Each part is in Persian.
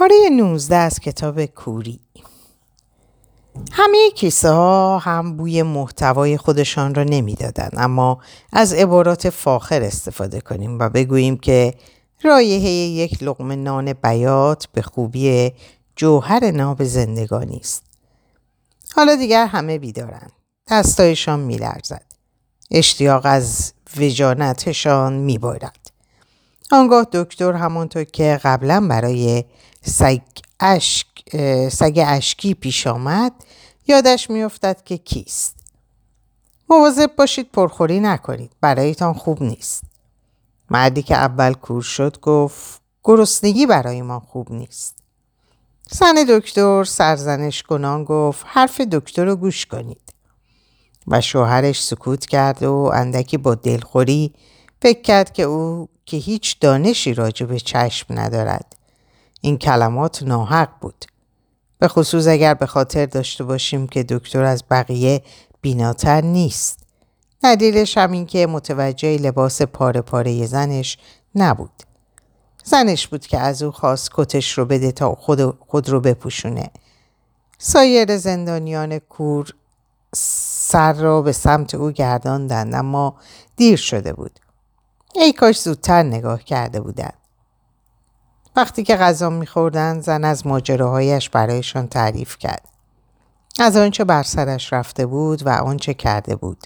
پاره 19 از کتاب کوری. همه کیسه ها هم بوی محتوای خودشان را نمی‌دادند اما از عبارات فاخر استفاده کنیم و بگوییم که رایحه یک لقمه نان بیات به خوبی جوهر ناب زندگانی است. حالا دیگر همه بیدارند. دستایشان میلرزد. اشتیاق از وجانتشان میبارد. آنگاه دکتر همانطور که قبلا برای سگ, اشک، سگ اشکی پیش آمد. یادش میافتد که کیست. مواظب باشید پرخوری نکنید. برایتان خوب نیست. مردی که اول کور شد گفت گرسنگی برای ما خوب نیست. زن دکتر سرزنش کنان گفت حرف دکتر رو گوش کنید. و شوهرش سکوت کرد و اندکی با دلخوری فکر کرد که او که هیچ دانشی راجع به چشم ندارد. این کلمات ناحق بود. به خصوص اگر به خاطر داشته باشیم که دکتر از بقیه بیناتر نیست. ندیلش همین که متوجه لباس پاره پاره زنش نبود. زنش بود که از او خواست کتش رو بده تا خود, خود رو بپوشونه. سایر زندانیان کور سر را به سمت او گرداندند اما دیر شده بود. ای کاش زودتر نگاه کرده بودند. وقتی که غذا میخوردن زن از ماجراهایش برایشان تعریف کرد. از آنچه بر سرش رفته بود و آنچه کرده بود.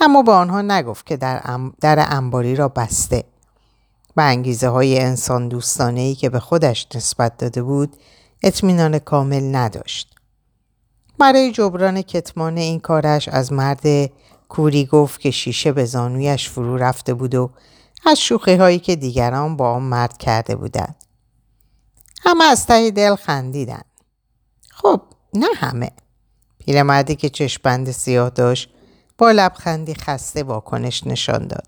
اما به آنها نگفت که در, در انباری را بسته. و انگیزه های انسان دوستانه ای که به خودش نسبت داده بود اطمینان کامل نداشت. برای جبران کتمان این کارش از مرد کوری گفت که شیشه به زانویش فرو رفته بود و از شوخی هایی که دیگران با آن مرد کرده بودند. همه از ته دل خندیدن. خب نه همه. پیرمردی که چشمبند سیاه داشت با لبخندی خسته واکنش نشان داد.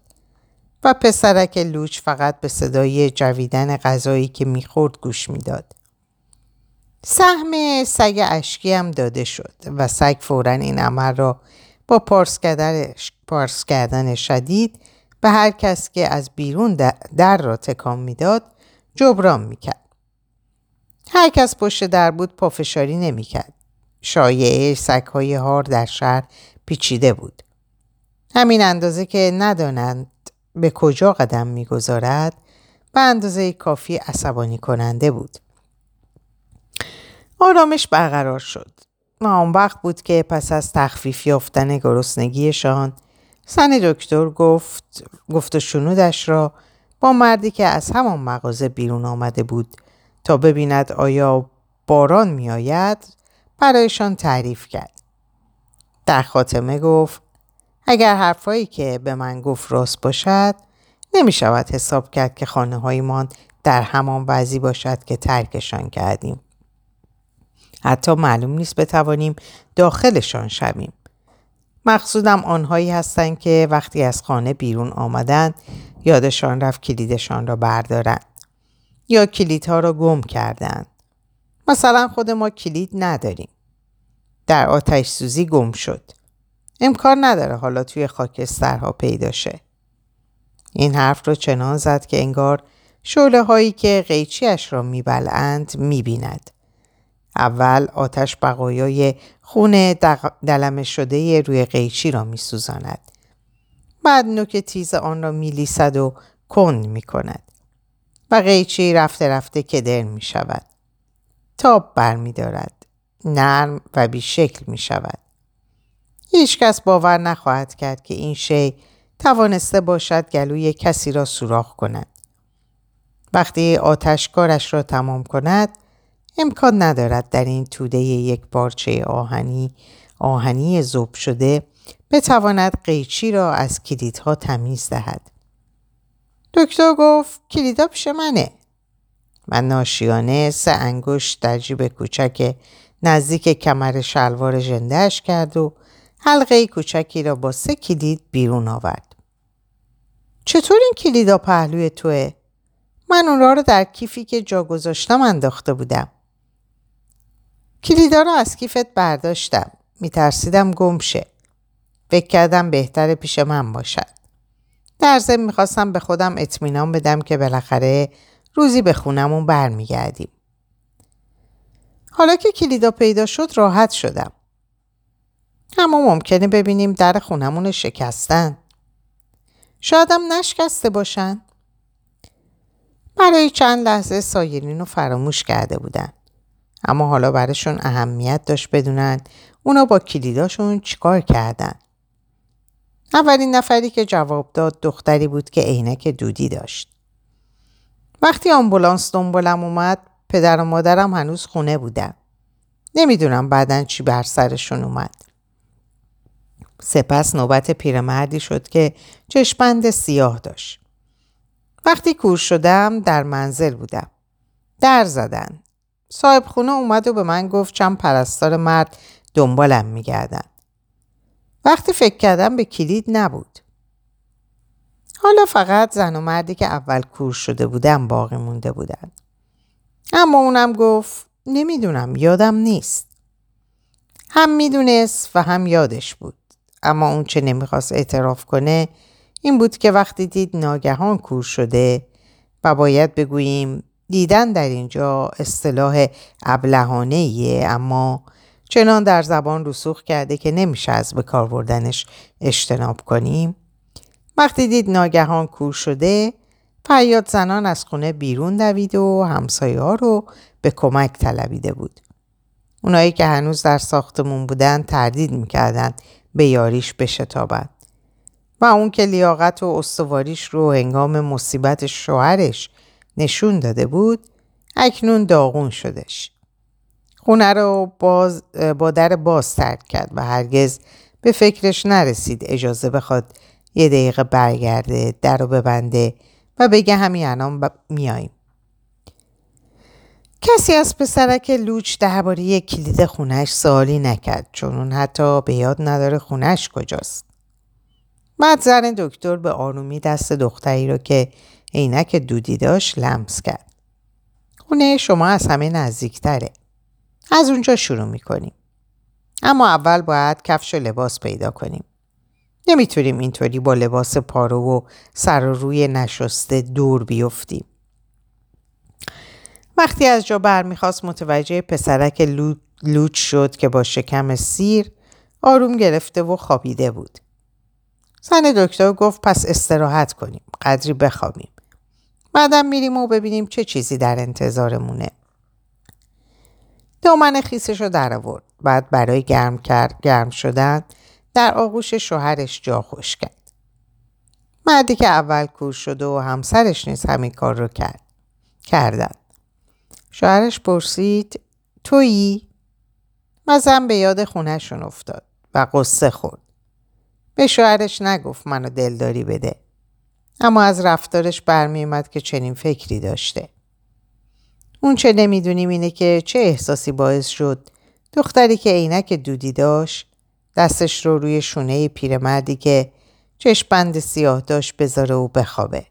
و پسرک لوچ فقط به صدای جویدن غذایی که می‌خورد گوش می‌داد. سهم سگ اشکی هم داده شد و سگ فورا این عمل را با پارس کردن شدید به هر کس که از بیرون در را تکان می‌داد جبران می‌کرد. هر کس پشت در بود پافشاری نمی‌کرد. شایعه سگهای هار در شهر پیچیده بود. همین اندازه که ندانند به کجا قدم می‌گذارد به اندازه کافی عصبانی کننده بود. آرامش برقرار شد و آن وقت بود که پس از تخفیف یافتن گرسنگیشان زن دکتر گفت گفت و شنودش را با مردی که از همان مغازه بیرون آمده بود تا ببیند آیا باران میآید برایشان تعریف کرد. در خاتمه گفت اگر حرفایی که به من گفت راست باشد نمی شود حساب کرد که خانه هایمان در همان وضعی باشد که ترکشان کردیم. حتی معلوم نیست بتوانیم داخلشان شویم. مقصودم آنهایی هستند که وقتی از خانه بیرون آمدند یادشان رفت کلیدشان را بردارند یا کلیدها را گم کردند. مثلا خود ما کلید نداریم. در آتش سوزی گم شد. امکان نداره حالا توی خاکسترها پیدا شه. این حرف رو چنان زد که انگار شعله هایی که قیچیش را میبلند می‌بیند. اول آتش بقایای خون دلمه شده روی قیچی را میسوزاند. بعد نوک تیز آن را میلیسد و کند می‌کند. و قیچی رفته رفته کدر می شود. تاب بر می دارد. نرم و بیشکل می شود. هیچ کس باور نخواهد کرد که این شی توانسته باشد گلوی کسی را سوراخ کند. وقتی آتشکارش را تمام کند امکان ندارد در این توده یک بارچه آهنی آهنی زوب شده بتواند قیچی را از کلیدها تمیز دهد. دکتر گفت کلیدا پیش منه. من ناشیانه سه انگشت در جیب کوچک نزدیک کمر شلوار ژندهش کرد و حلقه کوچکی را با سه کلید بیرون آورد. چطور این کلیدا پهلوی توه؟ من اون را در کیفی که جا گذاشتم انداخته بودم. کلیدا را از کیفت برداشتم. میترسیدم گم شه. فکر کردم بهتر پیش من باشد. در ضمن می‌خواستم به خودم اطمینان بدم که بالاخره روزی به خونمون برمیگردیم. حالا که کلیدا پیدا شد راحت شدم. اما ممکنه ببینیم در خونمون شکستن. شایدم نشکسته باشن. برای چند لحظه سایرین رو فراموش کرده بودن. اما حالا براشون اهمیت داشت بدونن اونا با کلیداشون چیکار کردن. اولین نفری که جواب داد دختری بود که عینک دودی داشت. وقتی آمبولانس دنبالم اومد پدر و مادرم هنوز خونه بودن. نمی‌دونم بعدا چی بر سرشون اومد. سپس نوبت پیرمردی شد که چشمند سیاه داشت. وقتی کور شدم در منزل بودم. در زدن. صاحب خونه اومد و به من گفت چند پرستار مرد دنبالم میگردن. وقتی فکر کردم به کلید نبود. حالا فقط زن و مردی که اول کور شده بودم باقی مونده بودن. اما اونم گفت نمی‌دونم یادم نیست. هم می‌دونست و هم یادش بود. اما اون چه نمی‌خواست اعتراف کنه این بود که وقتی دید ناگهان کور شده و باید بگوییم دیدن در اینجا اصطلاح ابلهانه ایه اما چنان در زبان رسوخ کرده که نمیشه از به کار بردنش اجتناب کنیم. وقتی دید ناگهان کور شده فریاد زنان از خونه بیرون دوید و همسایه ها رو به کمک طلبیده بود. اونایی که هنوز در ساختمون بودن تردید می‌کردند به یاریش بشتابد و اون که لیاقت و استواریش رو هنگام مصیبت شوهرش نشون داده بود اکنون داغون شدش خونه رو باز با در باز ترک کرد و هرگز به فکرش نرسید اجازه بخواد یه دقیقه برگرده در رو ببنده و بگه همین الان میاییم کسی از پسرک لوچ درباره کلید خونش سوالی نکرد چون اون حتی به یاد نداره خونش کجاست. بعد زن دکتر به آرومی دست دختری رو که عینک دودی داشت لمس کرد. خونه شما از همه نزدیکتره. از اونجا شروع می‌کنیم. اما اول باید کفش و لباس پیدا کنیم. نمی‌تونیم اینطوری با لباس پارو و سر و روی نشسته دور بیفتیم. وقتی از جا برمیخواست متوجه پسرک لوچ شد که با شکم سیر آروم گرفته و خوابیده بود. زن دکتر گفت پس استراحت کنیم. قدری بخوابیم. بعدم میریم و ببینیم چه چیزی در انتظارمونه. دامن خیسش رو در آورد. بعد برای گرم, کرد، گرم شدن در آغوش شوهرش جا خوش کرد. مردی که اول کور شد و همسرش نیز همین کار رو کرد. کردن. شوهرش پرسید تویی؟ و به یاد خونهشون افتاد و قصه خورد. به شوهرش نگفت منو دلداری بده. اما از رفتارش برمیومد که چنین فکری داشته. اون چه نمی‌دونیم اینه که چه احساسی باعث شد دختری که عینک دودی داشت دستش رو روی شونه پیرمردی که چشمبند سیاه داشت بذاره و بخوابه.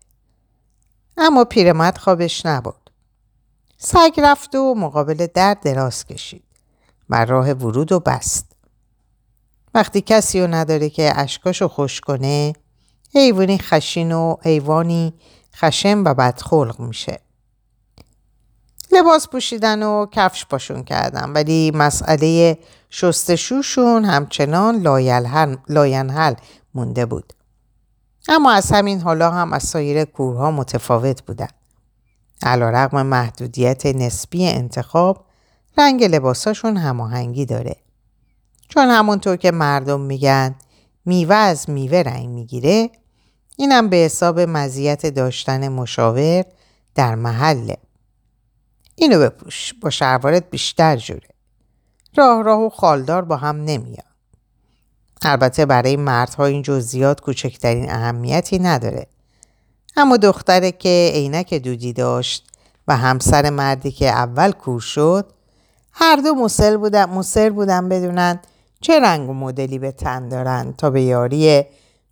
اما پیرمرد خوابش نبود. سگ رفت و مقابل در دراز کشید و راه ورود و بست. وقتی کسی رو نداره که اشکاشو خوش کنه حیوانی خشین و حیوانی خشم و بدخلق میشه. لباس پوشیدن و کفش پاشون کردن ولی مسئله شستشوشون همچنان لاینحل مونده بود. اما از همین حالا هم از سایر کورها متفاوت بودن. علا رقم محدودیت نسبی انتخاب رنگ لباساشون هماهنگی داره. چون همونطور که مردم میگن میوه از میوه رنگ می‌گیره اینم به حساب مزیت داشتن مشاور در محله. اینو بپوش با شلوارت بیشتر جوره. راه راه و خالدار با هم نمیاد. البته برای مردها این جزئیات کوچکترین اهمیتی نداره. اما دختره که عینک دودی داشت و همسر مردی که اول کور شد هر دو مصر بودن, مصر بودن بدونن چه رنگ و مدلی به تن دارن تا به یاری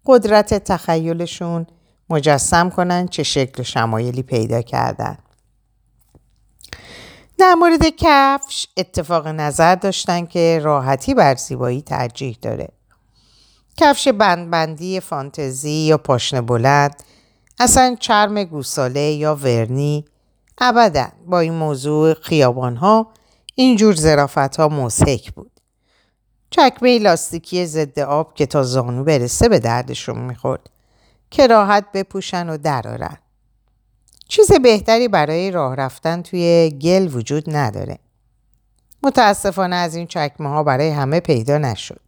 قدرت تخیلشون مجسم کنن چه شکل شمایلی پیدا کردن. در مورد کفش اتفاق نظر داشتن که راحتی بر زیبایی ترجیح داره. کفش بندبندی فانتزی یا پاشنه بلند اصلا چرم گوساله یا ورنی ابدا با این موضوع خیابان ها اینجور زرافت ها مزهک بود. چکمه لاستیکی ضد آب که تا زانو برسه به دردشون می‌خورد راحت بپوشن و درارن. چیز بهتری برای راه رفتن توی گل وجود نداره. متاسفانه از این چکمه ها برای همه پیدا نشد.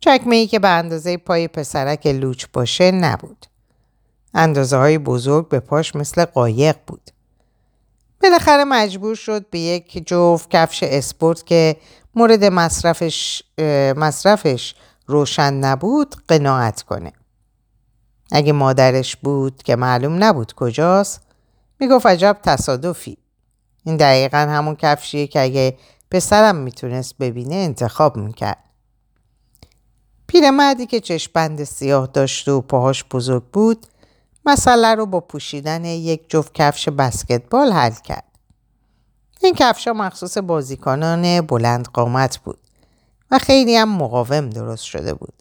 چکمه ای که به اندازه پای پسرک لوچ باشه نبود. اندازه های بزرگ به پاش مثل قایق بود. بالاخره مجبور شد به یک جفت کفش اسپورت که مورد مصرفش, مصرفش روشن نبود قناعت کنه. اگه مادرش بود که معلوم نبود کجاست می‌گفت عجب تصادفی. این دقیقا همون کفشیه که اگه پسرم می‌تونست ببینه انتخاب می‌کرد. پیرمردی که چشپند سیاه داشت و پاهاش بزرگ بود مسئله رو با پوشیدن یک جفت کفش بسکتبال حل کرد. این کفش ها مخصوص بازیکنان بلند قامت بود و خیلی هم مقاوم درست شده بود.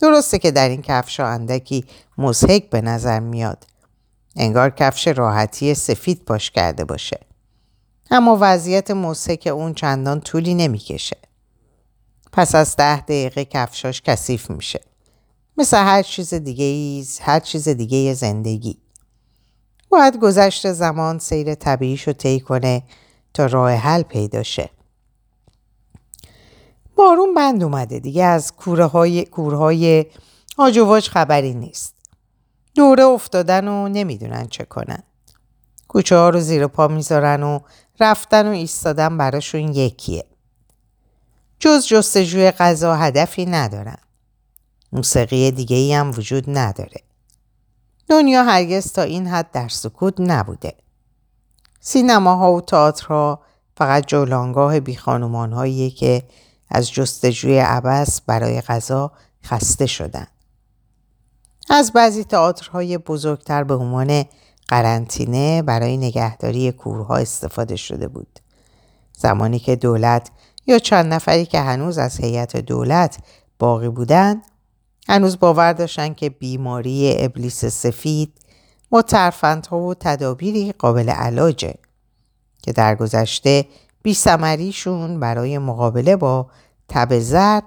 درسته که در این کفش ها اندکی مزهک به نظر میاد. انگار کفش راحتی سفید پاش کرده باشه. اما وضعیت مزهک اون چندان طولی نمی‌کشه. پس از ده دقیقه کفشاش کثیف میشه. مثل هر چیز دیگه ایز، هر چیز دیگه زندگی. باید گذشت زمان سیر طبیعیشو طی کنه تا راه حل پیدا شه. بارون بند اومده دیگه از کوره های, کورهای آجواج خبری نیست. دوره افتادن و نمی‌دونن چه کنن. کوچه ها رو زیر پا می‌ذارن و رفتن و ایستادن براشون یکیه. جز جستجوی غذا هدفی ندارن. موسیقی دیگه ای هم وجود نداره. دنیا هرگز تا این حد در سکوت نبوده. سینماها و تئاترها فقط جولانگاه بیخانومان که از جستجوی عبس برای غذا خسته شدن. از بعضی تئاترهای بزرگتر به عنوان قرنطینه برای نگهداری کورها استفاده شده بود. زمانی که دولت یا چند نفری که هنوز از هیئت دولت باقی بودند هنوز باور داشتن که بیماری ابلیس سفید با ترفندها و تدابیری قابل علاجه که در گذشته بیسمریشون برای مقابله با تب زرد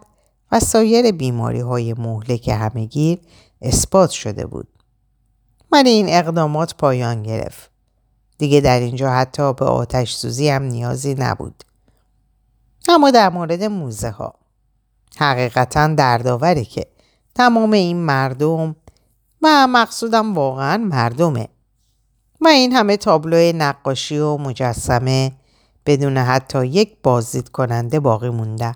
و سایر بیماری های مهلک همگیر اثبات شده بود. ولی این اقدامات پایان گرفت. دیگه در اینجا حتی به آتش سوزی هم نیازی نبود. اما در مورد موزه ها حقیقتا دردآوره که تمام این مردم و مقصودم واقعا مردمه و این همه تابلو نقاشی و مجسمه بدون حتی یک بازدید کننده باقی مونده.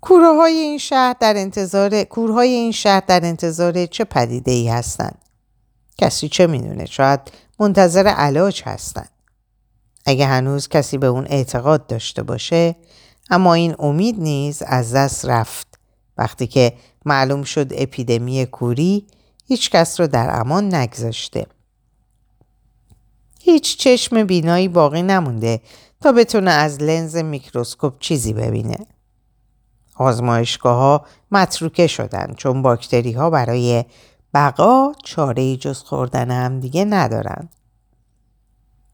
کوره های این شهر در انتظار کورهای این شهر در انتظار چه پدیده ای هستند؟ کسی چه می‌دونه؟ شاید منتظر علاج هستند. اگه هنوز کسی به اون اعتقاد داشته باشه اما این امید نیز از دست رفت وقتی که معلوم شد اپیدمی کوری هیچ کس رو در امان نگذاشته. هیچ چشم بینایی باقی نمونده تا بتونه از لنز میکروسکوپ چیزی ببینه. آزمایشگاه ها متروکه شدن چون باکتری ها برای بقا چاره جز خوردن هم دیگه ندارن.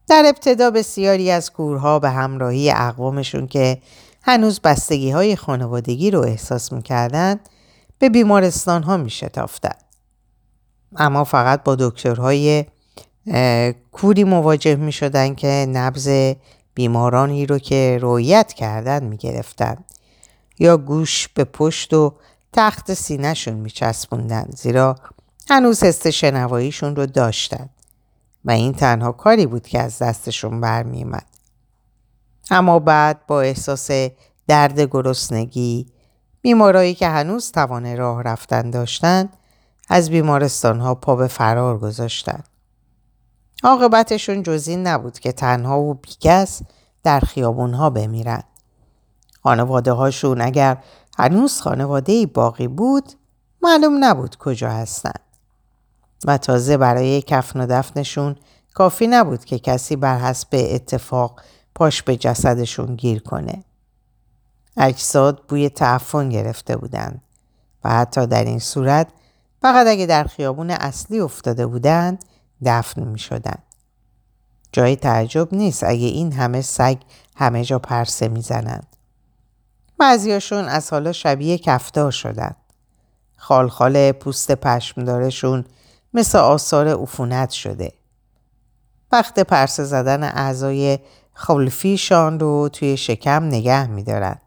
در ابتدا بسیاری از کورها به همراهی اقوامشون که هنوز بستگی های خانوادگی رو احساس می‌کردن به بیمارستان ها میشتافتن. اما فقط با دکترهای کوری مواجه می شدن که نبز بیمارانی رو که رویت کردن می گرفتن. یا گوش به پشت و تخت سینهشون می چسبوندن زیرا هنوز حس شنواییشون رو داشتن و این تنها کاری بود که از دستشون برمیومد. اما بعد با احساس درد گرسنگی بیمارایی که هنوز توان راه رفتن داشتند از بیمارستان ها پا به فرار گذاشتند. عاقبتشون جز این نبود که تنها و بیکس در خیابون ها بمیرن. خانواده هاشون اگر هنوز خانواده باقی بود معلوم نبود کجا هستند. و تازه برای کفن و دفنشون کافی نبود که کسی بر حسب اتفاق پاش به جسدشون گیر کنه. اجساد بوی تعفن گرفته بودند و حتی در این صورت فقط اگه در خیابون اصلی افتاده بودند دفن می شدن. جای تعجب نیست اگه این همه سگ همه جا پرسه می‌زنند. بعضیاشون از حالا شبیه کفتار شدن. خالخال پوست پشمدارشون مثل آثار عفونت شده. وقت پرسه زدن اعضای خلفیشان رو توی شکم نگه میدارن.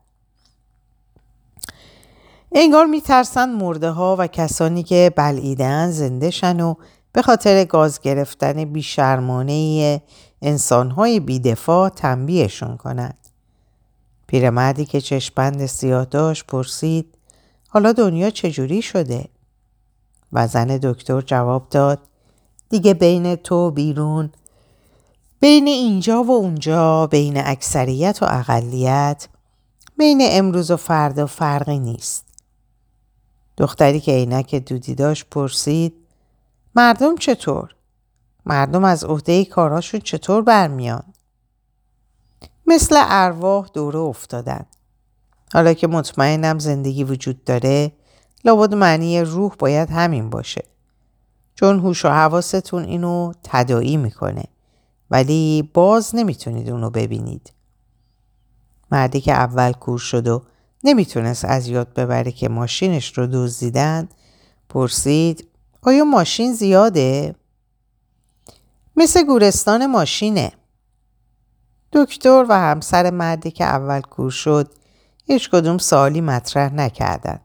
انگار میترسن مرده ها و کسانی که بلعیدن زنده شن و به خاطر گاز گرفتن بیشرمانه انسان های بیدفاع تنبیهشون کنند. پیرمردی که چشپند سیاه داشت پرسید حالا دنیا چجوری شده؟ و زن دکتر جواب داد دیگه بین تو بیرون بین اینجا و اونجا بین اکثریت و اقلیت بین امروز و فردا فرقی نیست دختری که عینک دودی داشت پرسید مردم چطور؟ مردم از عهده کاراشون چطور برمیان؟ مثل ارواح دوره افتادن. حالا که مطمئنم زندگی وجود داره لابد معنی روح باید همین باشه. چون هوش و حواستون اینو تدایی می‌کنه. ولی باز نمی‌تونید اونو ببینید. مردی که اول کور شد و نمی‌تونست از یاد ببره که ماشینش رو دزدیدن پرسید آیا ماشین زیاده؟ مثل گورستان ماشینه. دکتر و همسر مردی که اول کور شد هیچ کدوم سوالی مطرح نکردن.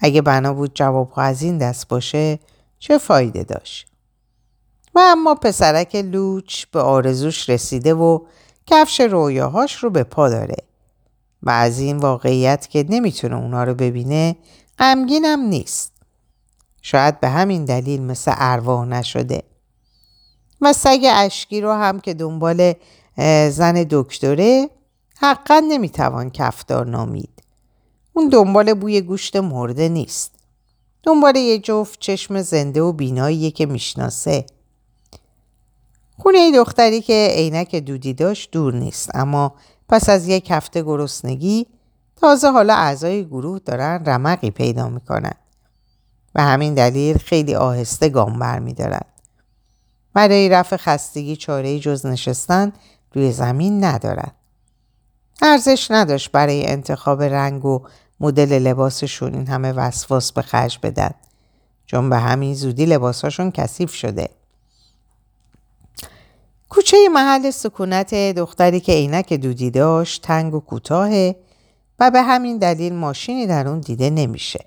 اگه بنا بود جواب از این دست باشه چه فایده داشت؟ و اما پسرک لوچ به آرزوش رسیده و کفش رویاهاش رو به پا داره و از این واقعیت که نمی‌تونه اونا رو ببینه غمگینم نیست. شاید به همین دلیل مثل ارواح نشده. و سگ اشکی رو هم که دنبال زن دکتره حقا نمی‌توان کفدار نامید. اون دنبال بوی گوشت مرده نیست. دنبال یه جفت چشم زنده و بیناییه که می‌شناسه. خونه دختری که عینک دودی داشت دور نیست اما پس از یک هفته گرسنگی تازه حالا اعضای گروه دارن رمقی پیدا می‌کنن و همین دلیل خیلی آهسته گام برمیدارن برای رفع خستگی چاره جز نشستن روی زمین ندارد. ارزش نداشت برای انتخاب رنگ و مدل لباسشون این همه وسواس به خرج بدن چون به همین زودی لباساشون کثیف شده. کوچه محل سکونت دختری که عینک دودی داشت تنگ و کوتاه و به همین دلیل ماشینی در اون دیده نمیشه.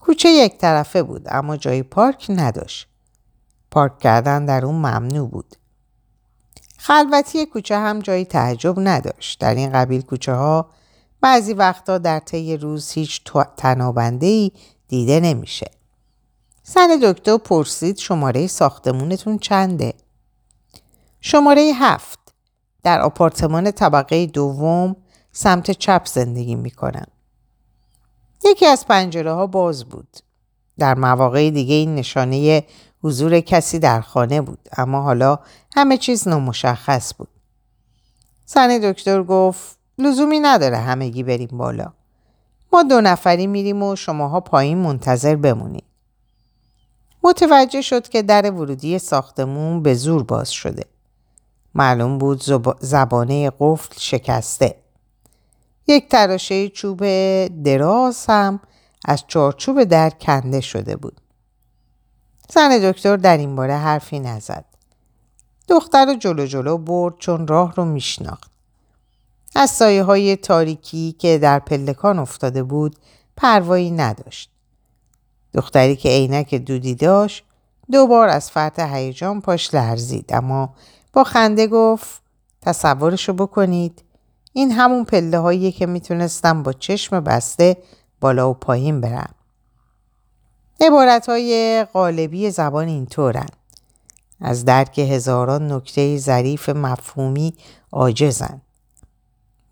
کوچه یک طرفه بود اما جای پارک نداشت. پارک کردن در اون ممنوع بود. خلوتی کوچه هم جایی تعجب نداشت. در این قبیل کوچه ها بعضی وقتا در طی روز هیچ تنابنده ای دیده نمیشه. زن دکتر پرسید شماره ساختمونتون چنده؟ شماره هفت در آپارتمان طبقه دوم سمت چپ زندگی می‌کنم. یکی از پنجره ها باز بود. در مواقع دیگه این نشانه حضور کسی در خانه بود اما حالا همه چیز نامشخص بود. زن دکتر گفت لزومی نداره همگی بریم بالا. ما دو نفری میریم و شماها پایین منتظر بمونید. متوجه شد که در ورودی ساختمون به زور باز شده. معلوم بود زبانه قفل شکسته. یک تراشه چوب دراز هم از چارچوب در کنده شده بود. زن دکتر در این باره حرفی نزد. دختر رو جلو جلو برد چون راه رو میشناخت. از سایه های تاریکی که در پلکان افتاده بود پروایی نداشت. دختری که عینک دودی داشت دوبار از فرط هیجان پاش لرزید اما با خنده گفت تصورشو بکنید این همون پله هایی که می‌تونستم با چشم بسته بالا و پایین برم. عبارت های قالبی زبان اینطورن. از درک هزاران نکته ظریف مفهومی عاجزن.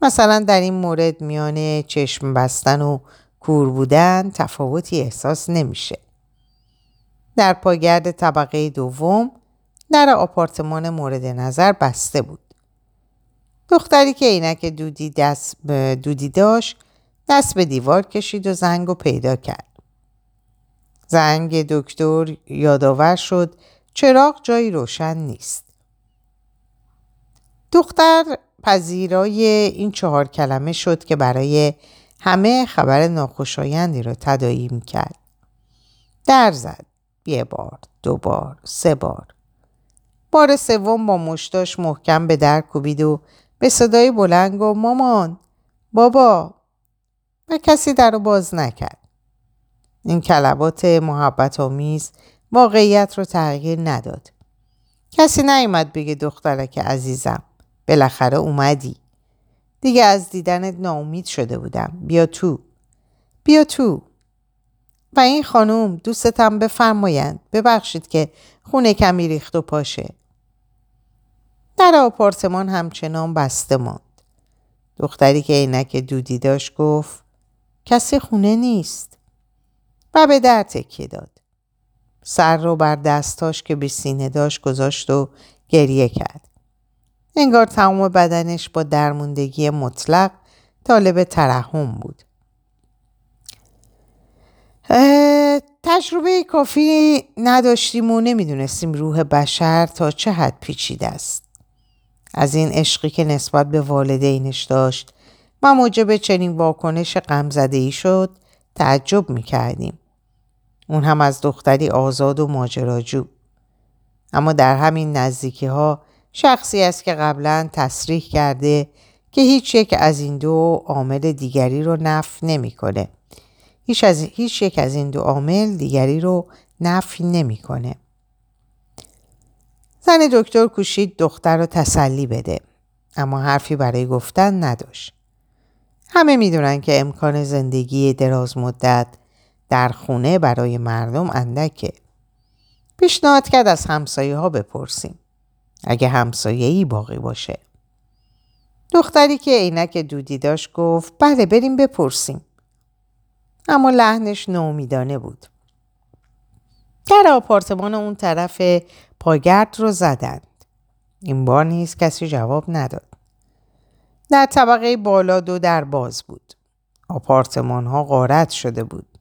مثلا در این مورد میان چشم بستن و کور بودن تفاوتی احساس نمیشه. در پاگرد طبقه دوم در آپارتمان مورد نظر بسته بود. دختری که عینک دودی, دست دودی داشت دست به دیوار کشید و زنگ رو پیدا کرد. زنگ دکتر یادآور شد چراغ جایی روشن نیست. دختر پذیرای این چهار کلمه شد که برای همه خبر ناخوشایندی را تدایی کرد. در زد. یه بار، دو بار، سه بار. بار سوم با مشتاش محکم به در کوبید و به صدای بلند گفت مامان بابا و کسی در رو باز نکرد. این کلبات محبت آمیز واقعیت رو تغییر نداد. کسی نیومد بگه دخترک عزیزم بالاخره اومدی. دیگه از دیدنت ناامید شده بودم. بیا تو. بیا تو. و این خانم دوستتم بفرمایند ببخشید که خونه کمی ریخت و پاشه. در آپارتمان همچنان بسته ماند. دختری که عینک دودی داشت گفت کسی خونه نیست. و به در تکیه داد. سر رو بر دستاش که به سینه داشت گذاشت و گریه کرد. انگار تمام بدنش با درموندگی مطلق طالب ترحم بود. تجربه کافی نداشتیم و نمی‌دونستیم روح بشر تا چه حد پیچیده است. از این عشقی که نسبت به والدینش داشت و موجب چنین واکنش غمزده ای شد تعجب می‌کردیم. اون هم از دختری آزاد و ماجراجو. اما در همین نزدیکی ها شخصی است که قبلا تصریح کرده که هیچ یک از این دو عامل دیگری رو نف نمی‌کنه. هیچ, از هیچ یک از این دو عامل دیگری رو نفی نمی‌کنه. زن دکتر کوشید دختر رو تسلی بده اما حرفی برای گفتن نداشت. همه می‌دونن که امکان زندگی دراز مدت در خونه برای مردم اندکه. پیشنهاد کرد از همسایه ها بپرسیم. اگه همسایه ای باقی باشه. دختری که عینک دودی داشت گفت بله بریم بپرسیم. اما لحنش نومیدانه بود. در آپارتمان اون طرف پاگرد رو زدند. این بار نیز کسی جواب نداد. در طبقه بالا دو در باز بود. آپارتمان ها غارت شده بود.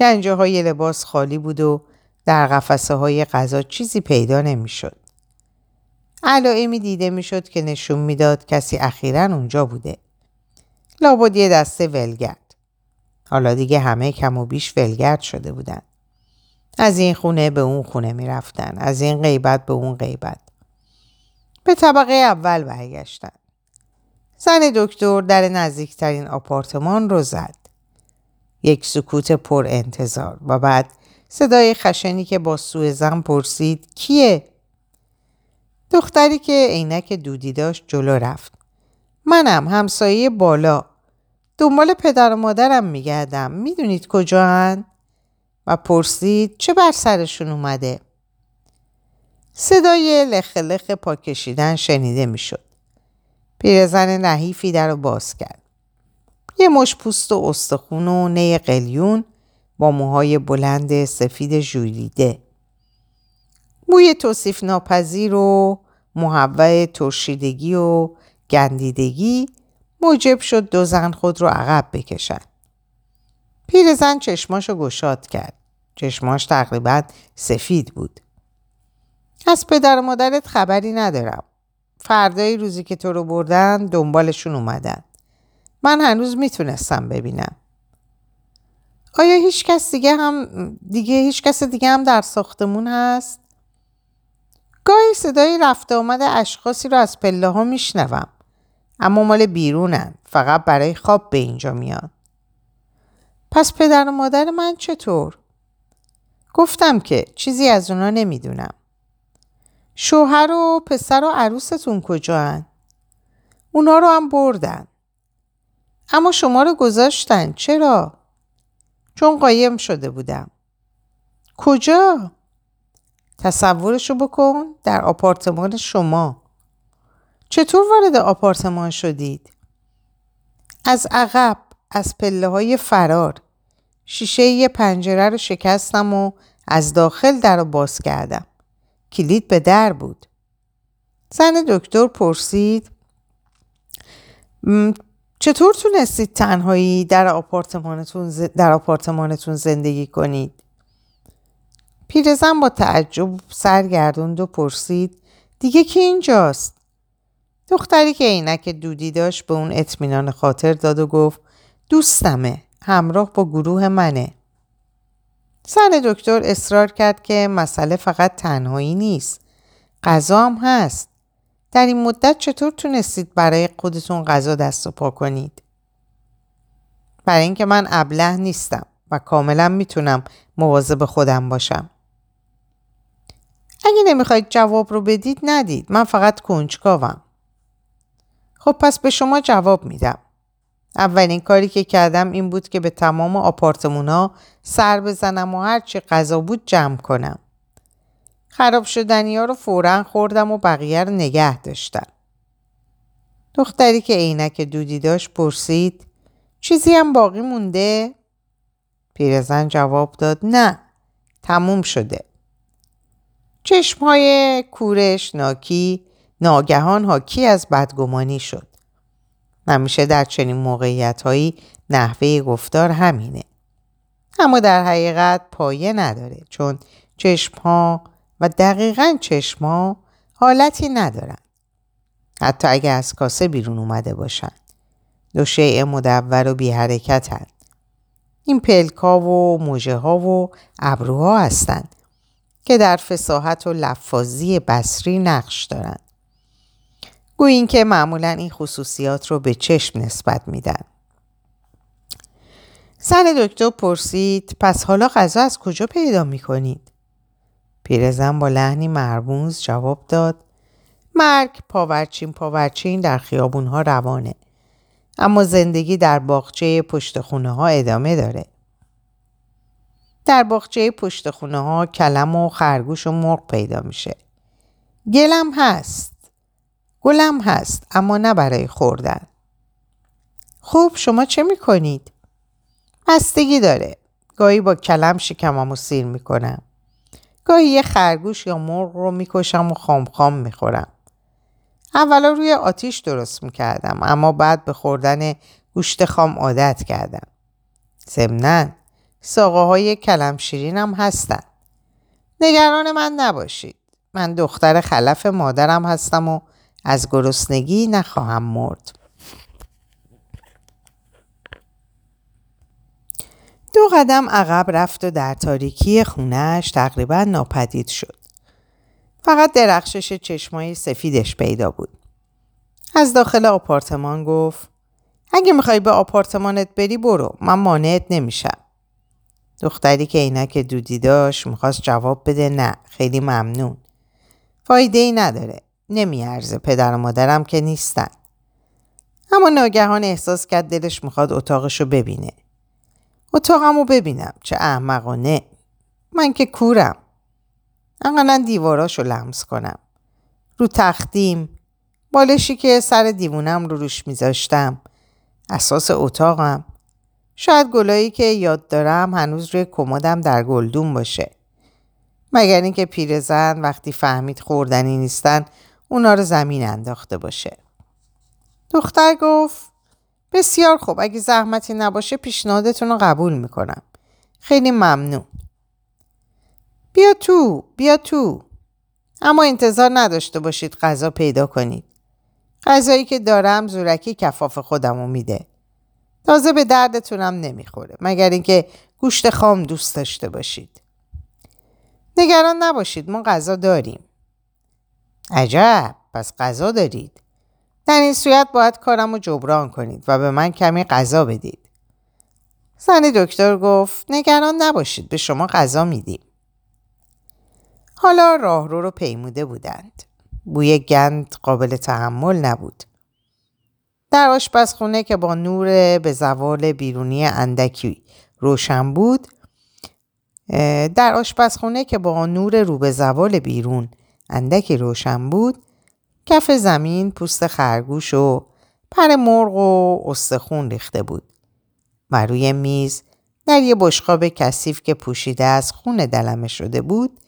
گنجه های لباس خالی بود و در قفسه های غذا چیزی پیدا نمی‌شد. علائمی دیده می‌شد که نشون می‌داد کسی اخیرا اونجا بوده. لابد یه دسته ولگرد. حالا دیگه همه کم و بیش ولگرد شده بودن. از این خونه به اون خونه می‌رفتن. از این غیبت به اون غیبت. به طبقه اول برگشتن. زن دکتر در نزدیکترین آپارتمان رو زد. یک سکوت پر انتظار و بعد صدای خشنی که با سوء زن پرسید کیه؟ دختری که عینک دودی داشت جلو رفت. منم همسایه بالا. دنبال پدر و مادرم میگردم. می‌دونید کجا هن؟ و پرسید چه بر سرشون اومده؟ صدای لخ پا کشیدن شنیده می‌شد. پیرزن نحیفی در رو باز کرد. یه مش پوست و استخون و نی قلیون با موهای بلند سفید ژولیده. بوی توصیف ناپذیر و محوع ترشیدگی و گندیدگی موجب شد دو زن خود رو عقب بکشن. پیرزن چشماشو گشاد کرد. چشماش تقریبا سفید بود. از پدر و مادرت خبری ندارم. فردای روزی که تو رو بردن دنبالشون اومدن. من هنوز می‌تونستم ببینم. آیا هیچ کس دیگه هم دیگه هیچ کس دیگه هم در ساختمون هست؟ گاهی صدای رفته آمد اشخاصی رو از پله ها میشنوم. اما مال بیرونن. فقط برای خواب به اینجا میان. پس پدر و مادر من چطور؟ گفتم که چیزی از اونا نمی‌دونم. شوهر و پسر و عروستون کجا هن؟ اونا رو هم بردن. اما شما رو گذاشتن چرا؟ چون قایم شده بودم. کجا؟ تصورشو بکن در آپارتمان شما. چطور وارد آپارتمان شدید؟ از عقب از پله های فرار شیشه یه پنجره رو شکستم و از داخل در رو باز کردم. کلید به در بود. زن دکتر پرسید چطور تونستید تنهایی در آپارتمانتون, در آپارتمانتون زندگی کنید؟ پیرزن با تعجب سرگردوند و پرسید دیگه کی اینجاست؟ دختری که عینک دودی داشت به اون اطمینان خاطر داد و گفت دوستمه همراه با گروه منه. زن دکتر اصرار کرد که مسئله فقط تنهایی نیست. غذا هم هست. در این مدت چطور تونستید برای خودتون غذا دست و پا کنید؟ برای اینکه من ابله نیستم و کاملا می‌تونم مواظب خودم باشم. اگه نمی‌خواید جواب رو بدید ندید. من فقط کنجکاوم. خب پس به شما جواب میدم. اولین کاری که کردم این بود که به تمام آپارتمونا سر بزنم و هرچی غذا بود جمع کنم. خراب شدنی ها رو فورا خوردم و بقیه رو نگه داشتم. دختری که عینک دودی داشت پرسید چیزی هم باقی مونده؟ پیرزن جواب داد نه تموم شده. چشمهای کورش ناکی ناگهان حاکی از بدگمانی شد. همیشه در چنین موقعیت هایی نحوه گفتار همینه. اما در حقیقت پایه نداره چون چشم ها و دقیقا چشم ها حالتی ندارن. حتی اگه از کاسه بیرون اومده باشن. دو شیء مدور و بی حرکت هن. این پلکا و موجه ها و ابروها هستند که در فساحت و لفاظی بصری نقش دارند. گویین که معمولا این خصوصیات رو به چشم نسبت میدن. زن دکتر پرسید پس حالا غذا از کجا پیدا می‌کنید؟ پیرزن با لحنی مرموز جواب داد مرگ پاورچین پاورچین در خیابونها روانه اما زندگی در باغچه پشت خونه ها ادامه داره. در باغچه پشت خونه ها کلم و خرگوش و مرغ پیدا میشه. گلم هست. گلم هست اما نه برای خوردن. خوب شما چه می‌کنید؟ بستگی داره. گاهی با کلم شکممو سیر می‌کنم. گاهی یه خرگوش یا مرغ رو می‌کشم و خام خام می‌خورم. اولا روی آتیش درست می‌کردم اما بعد به خوردن گوشت خام عادت کردم. ضمنا ساقه های کلم شیرینم هستن. نگران من نباشید. من دختر خلف مادرم هستم و از گرسنگی نخواهم مرد. دو قدم عقب رفت و در تاریکی خونهش تقریبا ناپدید شد. فقط درخشش چشمای سفیدش پیدا بود. از داخل آپارتمان گفت اگه می‌خوای به آپارتمانت بری برو من مانعت نمیشم. دختری که عینک دودی داشت می‌خواست جواب بده نه خیلی ممنون. فایده ای نداره. نمیارزه پدر و مادرم که نیستن. اما ناگهان احساس کرد دلش می‌خواد اتاقشو ببینه. اتاقمو ببینم چه احمقانه. من که کورم. انقدر دیواراشو لمس کنم. رو تختیم. بالشی که سر دیوونم رو روش میذاشتم. اساس اتاقم. شاید گلایی که یاد دارم هنوز روی کمدم در گلدون باشه. مگر اینکه پیرزن وقتی فهمید خوردنی نیستن اونا رو زمین انداخته باشه. دختر گفت بسیار خوب اگه زحمتی نباشه پیشنهادتون رو قبول می‌کنم. خیلی ممنون. بیا تو بیا تو. اما انتظار نداشته باشید غذا پیدا کنید. غذایی که دارم زورکی کفاف خودمو میده. تازه به دردتونم نمی‌خوره مگر اینکه گوشت خام دوست داشته باشید. نگران نباشید ما غذا داریم. عجب پس غذا دارید. در این صورت باید کارم رو جبران کنید و به من کمی غذا بدید. زن دکتر گفت نگران نباشید به شما غذا میدیم. حالا راهرو رو پیموده بودند. بوی گند قابل تحمل نبود. در آشپزخونه که با نور به زوال بیرونی اندکی روشن بود در آشپزخونه که با نور رو به زوال بیرون اندکی روشن بود کف زمین پوست خرگوش و پر مرغ و استخون ریخته بود و روی میز در یه بشقاب کثیف که پوشیده از خون دلمه شده بود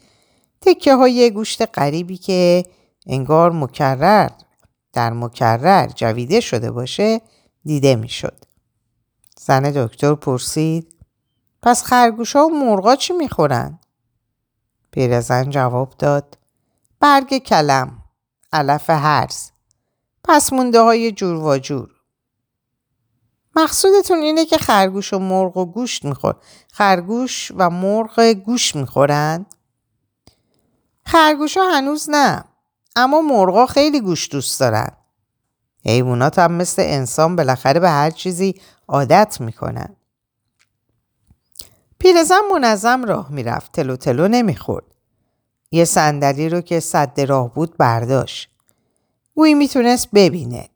تکه های گوشت غریبی که انگار مکرر در مکرر جویده شده باشه دیده می‌شد. زن دکتر پرسید پس خرگوش ها و مرغا چی می‌خورن؟ پیرزن جواب داد برگ کلم علف هرز پس مونده های جور و جور. مقصودتون اینه که خرگوش و مرغ و گوشت میخور خرگوش و مرغ گوش می‌خورن؟ خرگوش ها هنوز نه اما مرغا خیلی گوش دوست دارن. حیوانات هم مثل انسان بالاخره به هر چیزی عادت می‌کنن. پیرزن منظم راه می‌رفت تلو تلو نمی‌خورد. یه صندلی رو که صد راه بود برداشت گویی می‌تونست ببینه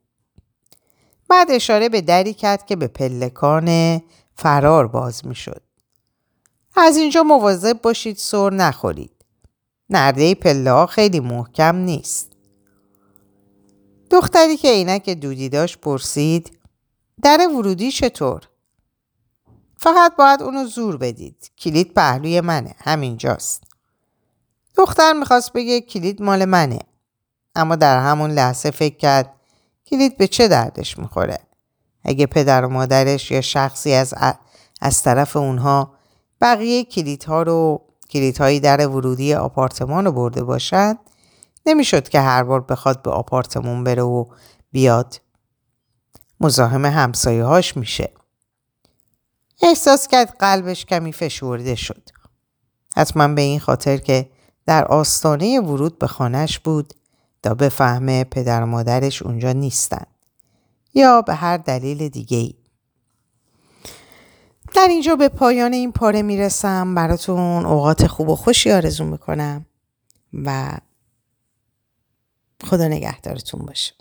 بعد اشاره به دری کرد که به پلکان فرار باز می‌شد از اینجا مواظب باشید سر نخورید نرده پله ها خیلی محکم نیست دختری که عینک دودی داشت پرسید در ورودی چطور؟ فقط باید اونو زور بدید. کلید پهلوی منه. همینجاست. دختر می‌خواست بگه کلید مال منه. اما در همون لحظه فکر کرد کلید به چه دردش می‌خوره. اگه پدر و مادرش یا شخصی از, از طرف اونها بقیه کلیدها رو کلیدهایی در ورودی آپارتمان رو برده باشد نمی‌شد که هر بار بخواد به آپارتمون بره و بیاد. مزاحم همسایه هاش میشه. احساس کرد قلبش کمی فشورده شد. حتما به این خاطر که در آستانه ورود به خانهش بود تا بفهمه پدر و مادرش اونجا نیستن. یا به هر دلیل دیگه ای. در اینجا به پایان این پاره می‌رسم براتون اوقات خوب و خوشی آرزو می‌کنم و خدا نگهدارتون باشه